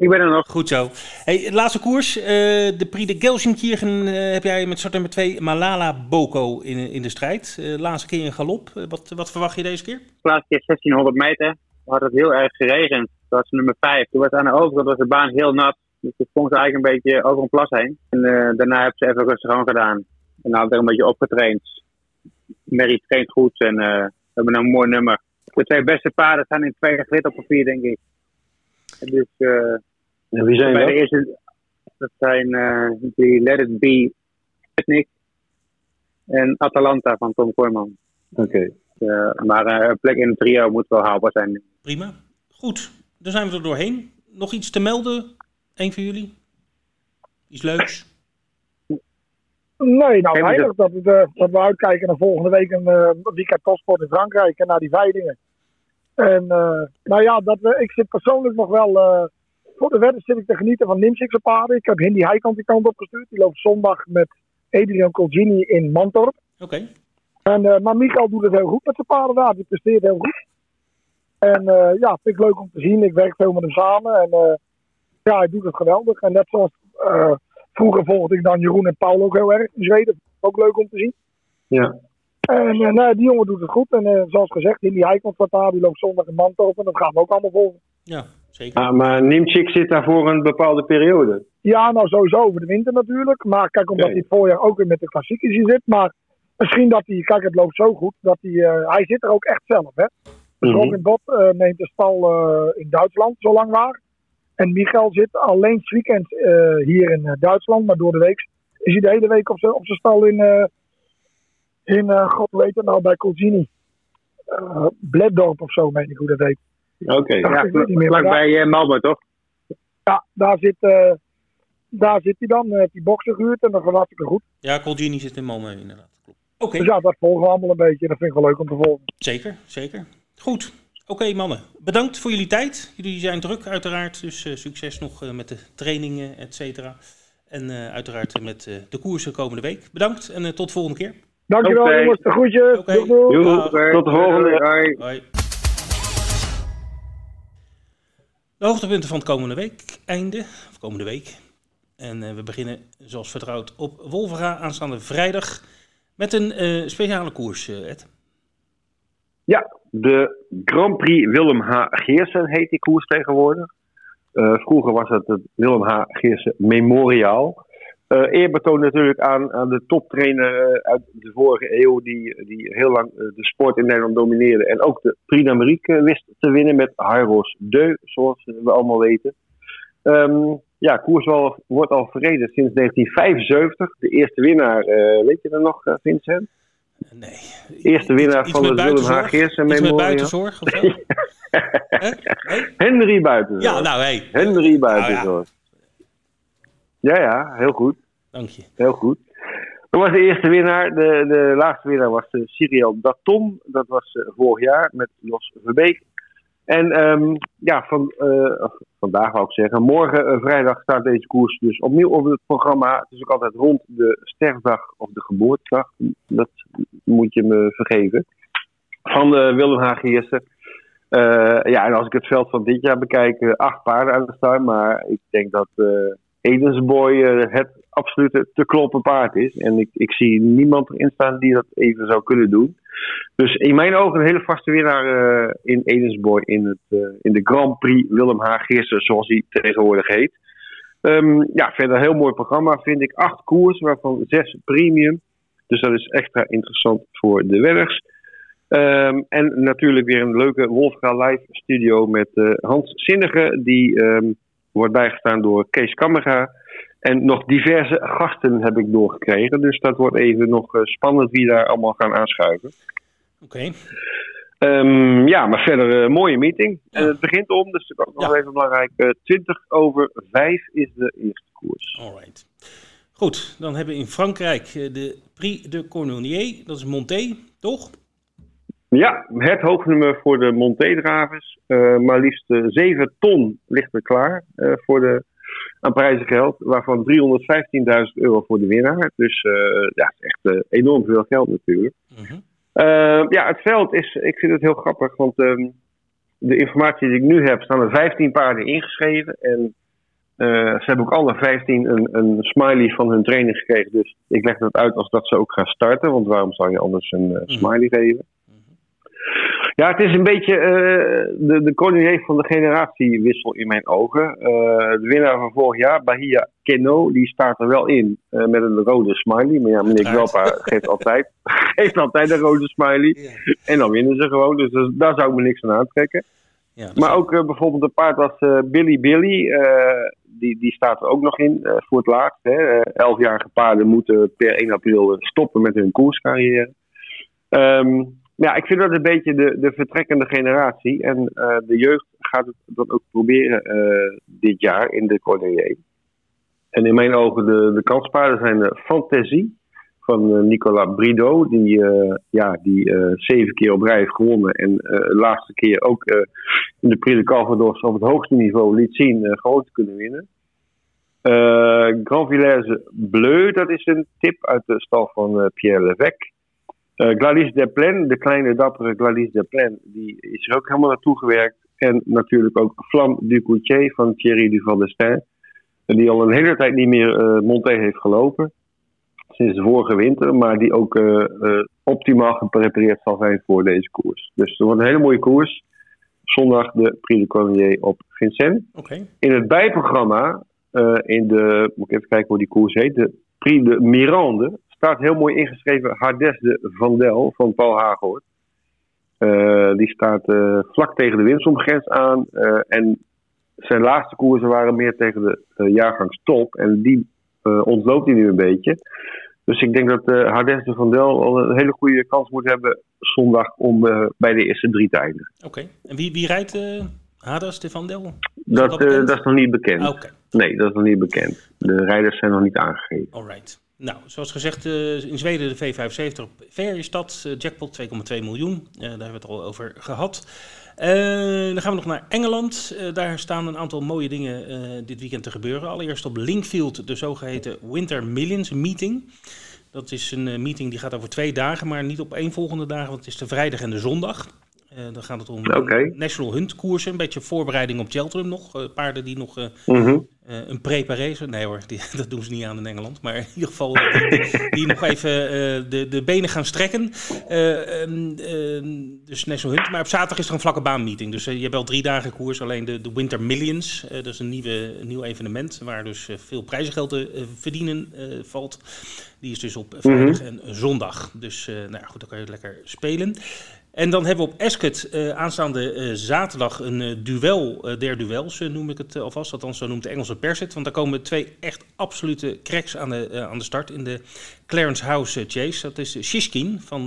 Ik ben er nog. Goed zo. Hey, laatste koers. Uh, de Prix de Gelsenkirchen uh, heb jij met start nummer 2 Malala Boko in, in de strijd. Uh, laatste keer in galop. wat, wat verwacht je deze keer? De laatste keer 1600 meter. had het heel erg geregend. Dat was nummer 5. Toen was aan de overkant was de baan heel nat. Dus toen sprong ze eigenlijk een beetje over een plas heen. En daarna hebben ze even rustig aan gedaan. En nou weer een beetje opgetraind. Mary traint goed en we hebben een mooi nummer. De twee beste paarden staan in twee gelid op papier, denk ik. Dus, uh, en wie zijn bij dat? De eerste, dat zijn uh, die Let It Be Nick en Atalanta van Tom Kooijman. Oké. Okay. Uh, maar een plek in het trio moet wel haalbaar zijn. Prima. Goed, dan zijn we er doorheen. Nog iets te melden? Eén van jullie? Iets leuks? Nee, nou weinig. Dat, uh, dat we uitkijken naar volgende week een uh, weekend topsport in Frankrijk en naar die veilingen. En uh, nou ja, dat we, ik zit persoonlijk nog wel. voor de wedden zit ik te genieten van Nimsikse paarden. Ik heb Hindi Heikant die kant opgestuurd. Die loopt zondag met Adrian Colgini in Mantorp. Oké. Okay. En, maar Michael doet het heel goed met zijn paarden daar. Die presteert heel goed. En ja, vind ik leuk om te zien. Ik werk veel met hem samen. En ja, hij doet het geweldig. En net zoals Vroeger volgde ik dan Jeroen en Paul ook heel erg in Zweden. Ook leuk om te zien. Ja. En uh, nou, die jongen doet het goed. En uh, zoals gezegd, in die Heikant daar, die loopt zondag een mand open. Dat gaan we ook allemaal volgen. Ja, zeker. Ah, maar Nimchik zit daar voor een bepaalde periode? Ja, nou sowieso over de winter natuurlijk. Maar kijk, omdat okay. hij het voorjaar ook weer met de klassiekers hier zit. Maar misschien dat hij, kijk het loopt zo goed, dat hij, uh, hij zit er ook echt zelf. Hè? Dus mm -hmm. Robin Bot neemt de stal in Duitsland zo lang waar. En Michael zit alleen het weekend uh, hier in uh, Duitsland, maar door de week is hij de hele week op zijn op stal in, uh, in god weet het nou, bij Colgini. Bledorp of zo, meen ik hoe dat heet. Oké. Ja, vlakbij Malmö, toch? Ja, daar zit, daar zit hij dan. die boksen gehuurd en dat gaat hartstikke goed. Ja, Colgini zit in Malmö inderdaad. Oké. Dus ja, dat volgen we allemaal een beetje. Dat vind ik wel leuk om te volgen. Zeker, zeker. Goed. Oké mannen, bedankt voor jullie tijd. Jullie zijn druk uiteraard, dus uh, succes nog uh, met de trainingen, et cetera. En uh, uiteraard met de koersen komende week. Bedankt en tot de volgende keer. Dankjewel okay. jongens, de groetjes. Okay. Doei, doei. Doei. Tot de volgende. Hoi. De hoogtepunten van het komende week, einde, of komende week. En we beginnen zoals vertrouwd op Wolvera aanstaande vrijdag met een speciale koers, Ed. Ja, de Grand Prix Willem H. Geersen heet die koers tegenwoordig. Uh, vroeger was het het Willem H. Geersen Memoriaal. Uh, eerbetoon natuurlijk aan, aan de toptrainer uh, uit de vorige eeuw, die, die heel lang de sport in Nederland domineerde. En ook de Prix d'Amérique wist te winnen met Hyros De, zoals we allemaal weten. Um, ja, koers wordt al verreden sinds 1975. De eerste winnaar, weet je dat nog, Vincent? Nee. Eerste winnaar van de Willem Hageers en Memorial. met buitenzorg of nee? *laughs* Henry Buitenzorg. Ja, nou hey. Henry Buitenzorg. ja. ja. ja, heel goed. Dank je. Heel goed. Dat was de eerste winnaar. De, de laatste winnaar was de Cyril Datom. Dat was uh, vorig jaar met Jos Verbeek. En um, ja, van, uh, vandaag wou ik zeggen, morgen uh, vrijdag staat deze koers dus opnieuw op het programma. Het is ook altijd rond de sterfdag of de geboortedag. Dat moet je me vergeven. Van uh, Willem Haagheersen. ja, en als ik het veld van dit jaar bekijk, acht paarden aan de start. Maar ik denk dat Edensboy het absolute te kloppen paard is. En ik, ik zie niemand erin staan die dat even zou kunnen doen. Dus in mijn ogen een hele vaste winnaar uh, in Edensboy in, het, uh, in de Grand Prix Willem H. Geersen, zoals hij tegenwoordig heet. Um, ja, verder een heel mooi programma vind ik. Acht koers, waarvan zes premium. Dus dat is extra interessant voor de wedders. Um, en natuurlijk weer een leuke Wolfga Live studio met Hans Zinnige. Die um, wordt bijgestaan door Kees Kammerga. En nog diverse gasten heb ik doorgekregen. Dus dat wordt even nog eh, spannend wie daar allemaal gaan aanschuiven. Oké. Um, ja, maar verder een uh, mooie meeting. En het begint om, dus ook nog even belangrijk. Uh, eh, 20 over 5 is de eerste koers. Alright. Goed, dan hebben we in Frankrijk de Prix de Cornelier. Dat is Monté, toch? Ja, het hoofdnummer voor de Monté-dravers. Uh, maar liefst 7 ton ligt er klaar voor de aan prijzen geld, waarvan 315.000 euro voor de winnaar. Dus uh, ja, echt enorm veel geld natuurlijk. Uh ja, het veld is, ik vind het heel grappig, want ehm, de informatie die ik nu heb, staan er 15 paarden ingeschreven. En ze hebben ook alle 15 een, een smiley van hun training gekregen. Dus ik leg dat uit als dat ze ook gaan starten, want waarom zou je anders een mhm. smiley geven? Ja, het is een beetje uh, de, de koningin van de generatiewissel in mijn ogen. Uh, de winnaar van vorig jaar, Bahia Keno, die staat er wel in uh, met een rode smiley. Maar ja, meneer Gwelpa geeft altijd, *laughs* geeft altijd een rode smiley. En dan winnen ze gewoon, dus daar zou ik me niks aan aantrekken. Ja, maar ook bijvoorbeeld een paard als Billy Billy, die, die staat er ook nog in voor het laatst. Hè. Elfjarige paarden moeten per 1 april stoppen met hun koerscarrière. Um, ja, ik vind dat een beetje de, de vertrekkende generatie. En uh, de jeugd gaat het dan ook proberen uh, dit jaar in de Cornelier. En in mijn ogen de, de kanspaarden zijn de Fantasie van uh, Nicolas Brido. Die, ja, die zeven keer op rij heeft gewonnen. En de laatste keer ook in de Prix de Calvados op het hoogste niveau liet zien gewoon te kunnen winnen. Grand Villers Bleu, dat is een tip uit de stal van Pierre Levesque. Uh, Gladys Deplen, de kleine dappere Gladys Deplen, die is er ook helemaal naartoe gewerkt. En natuurlijk ook Flam du Coutier van Thierry Duval d'Estaing. Die al een hele tijd niet meer uh, Monté heeft gelopen. Sinds de vorige winter. Maar die ook uh, optimaal geprepareerd zal zijn voor deze koers. Dus het wordt een hele mooie koers. Zondag de Prix de Cornier op Vincennes. Okay. In het bijprogramma, in de, moet ik even kijken hoe die koers heet. De Prix de Mirande staat heel mooi ingeschreven Hardes de Vandel van Paul Hagoort. Uh, die staat uh, vlak tegen de winstomgrens aan. Uh, en zijn laatste koersen waren meer tegen de jaargangstop. En die ontloopt hij nu een beetje. Dus ik denk dat Hardes de Van Del al een hele goede kans moet hebben zondag om bij de eerste drie te eindigen. Oké, en wie, wie rijdt Hades de Van Del? Dat, dat, dat, is nog niet bekend. Ah, nee, dat is nog niet bekend. De rijders zijn nog niet aangegeven. Alright. Nou, zoals gezegd, in Zweden de V75 op Feriestad, jackpot 2,2 miljoen. daar hebben we het al over gehad. Uh, dan gaan we nog naar Engeland. Uh, daar staan een aantal mooie dingen uh, dit weekend te gebeuren. Allereerst op Linkfield de zogeheten Winter Millions Meeting. Dat is een meeting die gaat over twee dagen, maar niet op één volgende dagen, want het is de vrijdag en de zondag. Dan gaat het om National Hunt koersen, een beetje voorbereiding op Cheltenham nog. paarden die nog mm uh, een preparé, nee hoor, die, *laughs* dat doen ze niet aan in Engeland. Maar in ieder geval die, die nog even de, de benen gaan strekken. Uh, dus National Hunt. Maar op zaterdag is er een vlakke baanmeeting. Dus je hebt wel drie dagen koers. Alleen de, de Winter Millions. dat is een, nieuwe, een nieuw evenement waar dus veel prijzengeld te verdienen valt. Die is dus op vrijdag en zondag. Dus nou goed, dan kan je lekker spelen. En dan hebben we op Esket uh, aanstaande uh, zaterdag een uh, duel der duels, noem ik het alvast. Althans, zo noemt de Engelse pers het. Want daar komen twee echt absolute cracks aan de, aan de start in de Clarence House Chase. Dat is Shishkin van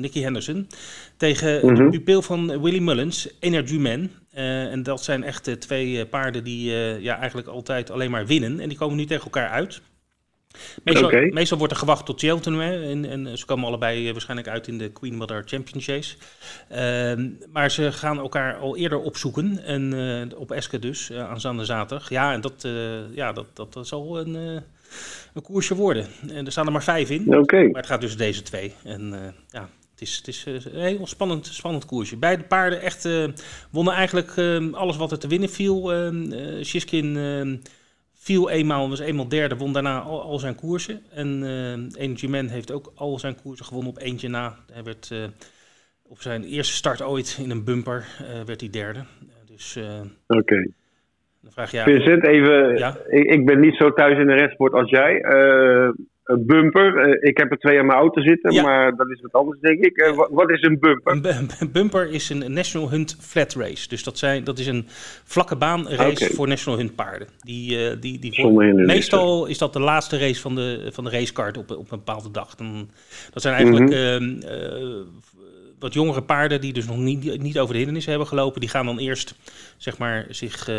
Nicky Henderson tegen de mhm. pupil van Willy Mullins, Energy Man. en dat zijn echt twee paarden die ja, eigenlijk altijd alleen maar winnen. En die komen nu tegen elkaar uit. Meestal, meestal, wordt er gewacht tot Cheltenham. En, en, ze komen allebei eh, waarschijnlijk uit in de Queen Mother Champion Chase. Ehm, maar ze gaan elkaar al eerder opzoeken. En uh, op Eske dus, uh, aanstaande zaterdag. Ja, en dat, ja, dat, dat, zal een, een koersje worden. En er staan er maar vijf in. Maar het gaat dus deze twee. En ja, het is, het is een heel spannend, spannend koersje. Beide paarden echt wonnen eigenlijk alles wat er te winnen viel. Shiskin viel eenmaal, was eenmaal derde, won daarna al, zijn koersen. En uh, Energy Man heeft ook al zijn koersen gewonnen op eentje na. Hij werd uh, op zijn eerste start ooit in een bumper, uh, werd hij derde. dus, Oké. Okay. Dan vraag je... Vincent, even, ja? ik, ik, ben niet zo thuis in de redsport als jij een bumper. Eh, ik heb er twee aan mijn auto zitten, maar dat is wat anders, denk ik. Uh, wat is een bumper? *laughs* Een, bumper is een National Hunt Flat Race. Dus dat, zijn, dat is een vlakke baan race voor National Hunt paarden. Die, uh, die, die meestal is dat de laatste race van de, van de racekaart op, op een bepaalde dag. Dan, dat zijn eigenlijk mm wat jongere paarden die dus nog niet, niet over de hindernissen hebben gelopen. Die gaan dan eerst zeg maar, zich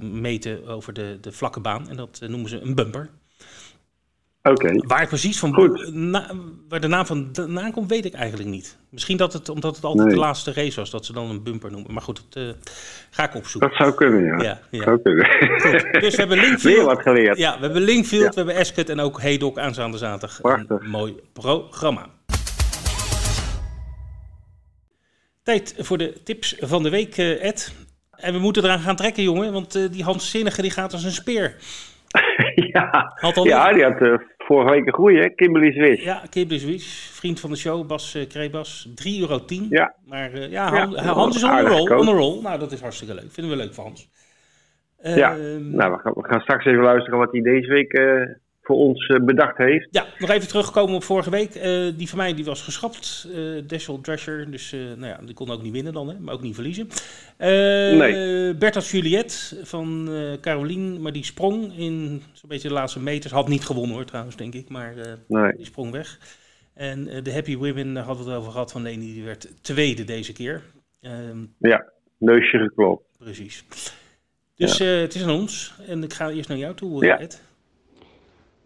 meten over de, de vlakke baan. En dat noemen ze een bumper. Waar precies van waar de naam van vandaan komt, weet ik eigenlijk niet. Misschien dat het omdat het altijd de laatste race was, dat ze dan een bumper noemen. Maar goed, dat uh, ga ik opzoeken. Dat zou kunnen, ja. ja, ja. Zou kunnen. Goed, dus we hebben *laughs* Linkfield. wat geleerd. Ja, we hebben Linkfield, we hebben Ascot en ook Hedok aanstaande zaterdag. Prachtig. Een mooi programma. Tijd voor de tips van de week, uh, Ed. En we moeten eraan gaan trekken, jongen, want uh, die Hans Zinnige die gaat als een speer. *laughs* ja, ja die had uh, vorige week een goeie, Kimberly Swiss. Ja, Kimberly Swiss, vriend van de show, Bas uh, Krebas. 3,10 euro. Ja. Maar uh, ja, Han, ja, Hans is on the roll, on the roll. Nou, dat is hartstikke leuk. Vinden we leuk van Hans. ja, ehm, nou, we gaan, we gaan, straks even luisteren wat hij deze week voor ons eh, bedacht heeft. Ja, nog even terugkomen op vorige week. Uh, die van mij die was geschrapt, uh, Dashel Drescher. Dus nou ja, die kon ook niet winnen dan, hè, maar ook niet verliezen. nee. Bertas Juliet van Caroline, maar die sprong in zo'n beetje de laatste meters. Had niet gewonnen hoor trouwens, denk ik, maar nee. die sprong weg. En de Happy Women, daar hadden we het over gehad, van Leni, die werd tweede deze keer. Ehm, ja, neusje geklopt. Precies. Dus het is aan ons. En ik ga eerst naar jou toe, ja. Ed.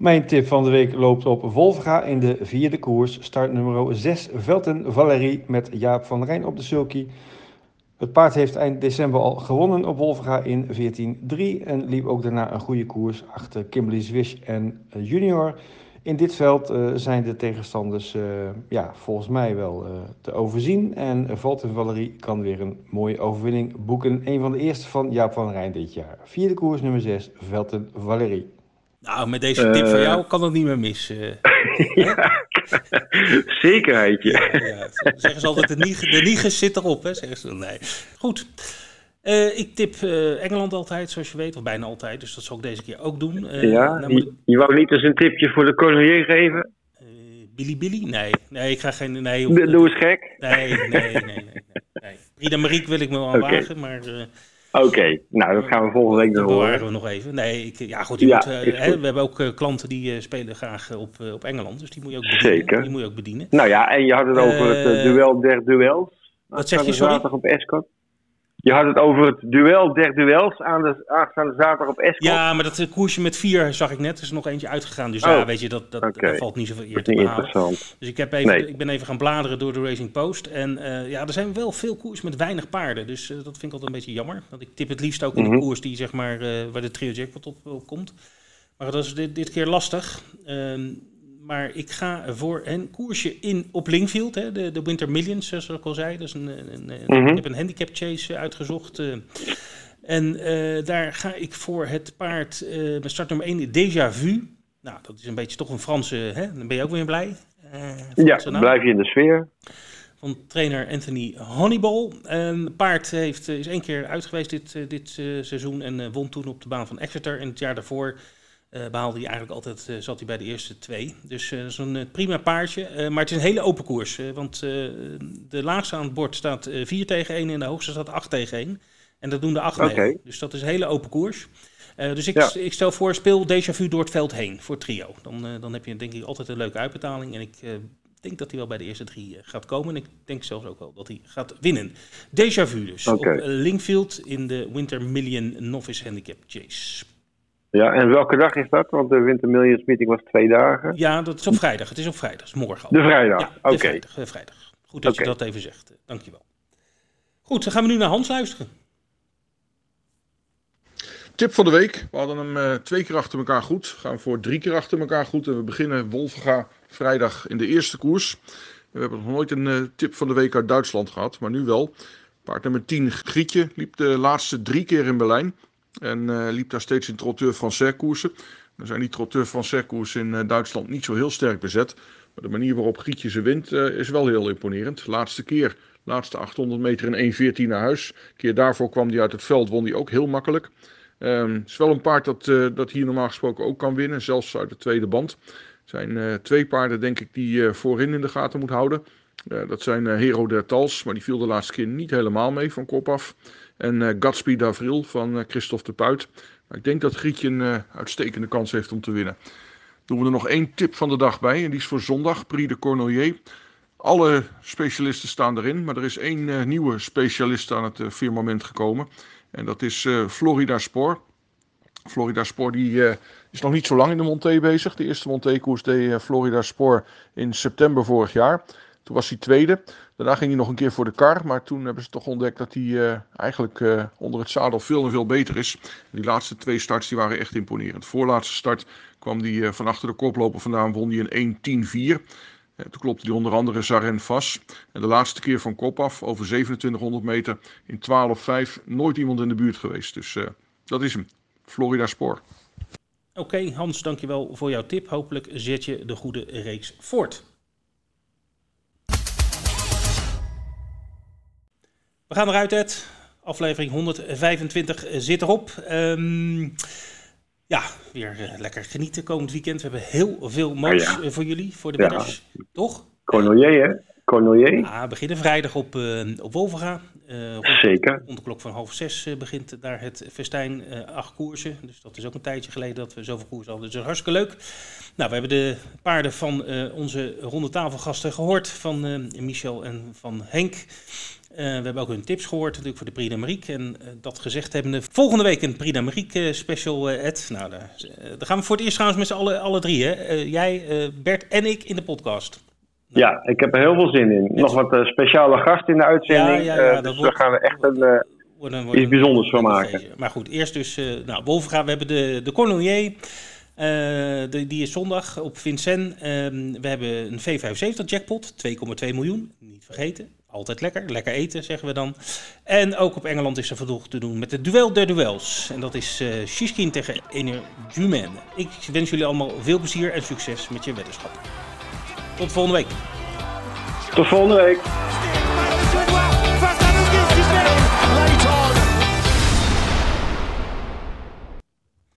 Mijn tip van de week loopt op Volvega in de vierde koers. Start nummer 6, Velten Valerie met Jaap van Rijn op de sulky. Het paard heeft eind december al gewonnen op Wolfga in 14-3 en liep ook daarna een goede koers achter Kimberly Swish en eh, Junior. In dit veld uh, zijn de tegenstanders uh, ja, volgens mij wel te overzien. En Velten Valerie kan weer een mooie overwinning boeken. Een van de eerste van Jaap van Rijn dit jaar. Vierde koers nummer 6, Velten Valerie. Nou, met deze tip van jou kan het niet meer mis. *laughs* ja, zekerheidje. Ja, zeggen ze altijd, de, nier, zit erop, hè? Zeggen ze, nee. Goed. Uh, ik tip uh, Engeland altijd, zoals je weet, of bijna altijd. Dus dat zal ik deze keer ook doen. Uh, ja, nou je, je, wou niet eens een tipje voor de Collier geven? Billy Billy? Nee, nee, ik ga geen... Nee, of, Doe eens gek. Nee, nee, nee, nee. nee, nee. Marie wil ik me wel okay. wagen, maar... Oké, nou dat gaan we volgende week nog horen. bewaren we nog even. Nee, ik, ja goed, ja, moet, hè, we hebben ook klanten die spelen graag op, op Engeland, dus die moet je ook bedienen. Zeker. Die moet je ook bedienen. Nou ja, en je had het over het duel der duels. Wat zeg je, sorry? op Escort. Je had het over het duel der duels aan de aanstaande zaterdag op Escort. Ja, maar dat eh, koersje met vier zag ik net. Er is nog eentje uitgegaan. Dus ja, oh, weet je, dat, dat, valt niet zoveel eer te behalen. Dus ik, heb even, ik ben even gaan bladeren door de Racing Post. En uh, ja, er zijn wel veel koers met weinig paarden. Dus uh, dat vind ik altijd een beetje jammer. Want ik tip het liefst ook in de mhm. koers die, zeg maar, uh, waar de trio jackpot op, op komt. Maar dat is dit, dit keer lastig. Uh, maar ik ga voor een koersje in, op Linkfield, hè, de, de Winter Millions, zoals ik al zei. Is een, een, mhm. Ik heb een handicap chase uitgezocht. Uh, en uh, daar ga ik voor het paard uh, met startnummer 1, Déjà Vu. Nou, dat is een beetje toch een Franse, hè? dan ben je ook weer blij. ja, dan blijf je in de sfeer. Van trainer Anthony Honeyball. Het paard heeft, is één keer uit geweest dit, dit seizoen en won toen op de baan van Exeter. En het jaar daarvoor behaalde hij eigenlijk altijd, uh, zat hij bij de eerste twee. Dus uh, dat is een prima paardje. maar het is een hele open koers. want de laagste aan het bord staat 4 tegen 1 en de hoogste staat 8 tegen 1. En dat doen de 8 okay. mee. Dus dat is een hele open koers. dus ik, ja. ik, stel voor, speel déjà vu door het veld heen voor trio. Dan, dan heb je denk ik altijd een leuke uitbetaling. En ik denk dat hij wel bij de eerste drie gaat komen. En ik denk zelfs ook wel dat hij gaat winnen. Déjà vu dus. Okay. Op Linkfield in de Winter Million Novice Handicap Chase. Ja, en welke dag is dat? Want de Winter Millions meeting was twee dagen. Ja, dat is op vrijdag. Het is op vrijdag, is morgen al. De vrijdag, ja, oké. Okay. Vrijdag, vrijdag. Goed dat okay. je dat even zegt. Eh, dankjewel. Goed, dan gaan we nu naar Hans luisteren. Tip van de week. We hadden hem uh, twee keer achter elkaar goed. Gaan voor drie keer achter elkaar goed. En we beginnen Wolvenga vrijdag in de eerste koers. We hebben nog nooit een uh, tip van de week uit Duitsland gehad, maar nu wel. Paard nummer 10, Grietje, liep de laatste drie keer in Berlijn. En uh, liep daar steeds in trotteur Français koersen. Dan zijn die trotteur Français koersen in uh, Duitsland niet zo heel sterk bezet. Maar de manier waarop Grietje ze wint uh, is wel heel imponerend. Laatste keer, laatste 800 meter in 1.14 naar huis. Een keer daarvoor kwam hij uit het veld, won hij ook heel makkelijk. Het is wel een paard dat, dat hier normaal gesproken ook kan winnen, zelfs uit de tweede band. Er zijn twee paarden, denk ik, die je voorin in de gaten moet houden. dat zijn Hero der Tals, maar die viel de laatste keer niet helemaal mee van kop af. En uh, Gatsby d'Avril van uh, Christophe de Puit. Maar ik denk dat Grietje een uh, uitstekende kans heeft om te winnen. Doen we er nog één tip van de dag bij. En die is voor zondag, Prix de Cornelier. Alle specialisten staan erin. Maar er is één nieuwe specialist aan het firmament gekomen. En dat is Florida Spoor. Florida Spoor die, is nog niet zo lang in de Monté bezig. De eerste Monté-koers deed Florida Spoor in september vorig jaar. Toen was hij tweede. Daarna ging hij nog een keer voor de kar. Maar toen hebben ze toch ontdekt dat hij uh, eigenlijk uh, onder het zadel veel en veel beter is. die laatste twee starts die waren echt imponerend. Voorlaatste start kwam hij uh, van achter de koploper vandaan. Won hij een 1-10-4. toen klopte hij onder andere Zaren vast. En de laatste keer van kop af, over 2700 meter, in 12-5. Nooit iemand in de buurt geweest. Dus dat is hem. Florida Spoor. Oké, Hans, dankjewel voor jouw tip. Hopelijk zet je de goede reeks voort. We gaan eruit, Ed. Aflevering 125 zit erop. Um, ja, weer uh, lekker genieten komend weekend. We hebben heel veel moois ah, ja. voor jullie, voor de. Ja. Toch? Cornelier, hè? Cornelier. Ja, beginnen vrijdag op, uh, op Wolvenga. Uh, rond, Zeker. Rond de klok van half zes begint daar het festijn. acht koersen. Dus dat is ook een tijdje geleden dat we zoveel koersen hadden. Dus dat is hartstikke leuk. Nou, we hebben de paarden van onze ronde tafelgasten gehoord. Van Michel en van Henk. Uh, we hebben ook hun tips gehoord natuurlijk voor de Prix d'Amérique. En uh, dat gezegd hebben volgende week een Prix d'Amérique uh, special, Ed. Nou, daar, daar, gaan we voor het eerst trouwens met z'n allen alle drie, hè? jij, Bert en ik in de podcast. Ja, ik heb er heel veel zin in. Nog wat speciale gasten in de uitzending. Ja, ja, ja, dus daar gaan we echt een, worden, worden, iets bijzonders van maken. Maar goed, eerst dus, nou, boven gaan we hebben de, de Cornelier. De, die is zondag op Vincent. Ehm, we hebben een V75 jackpot, 2,2 miljoen, niet vergeten. Altijd lekker, lekker eten zeggen we dan. En ook op Engeland is er genoeg te doen met het duel der duels. En dat is uh, Shishkin tegen Energyman. Ik wens jullie allemaal veel plezier en succes met je weddenschap. Tot volgende week. Tot volgende week.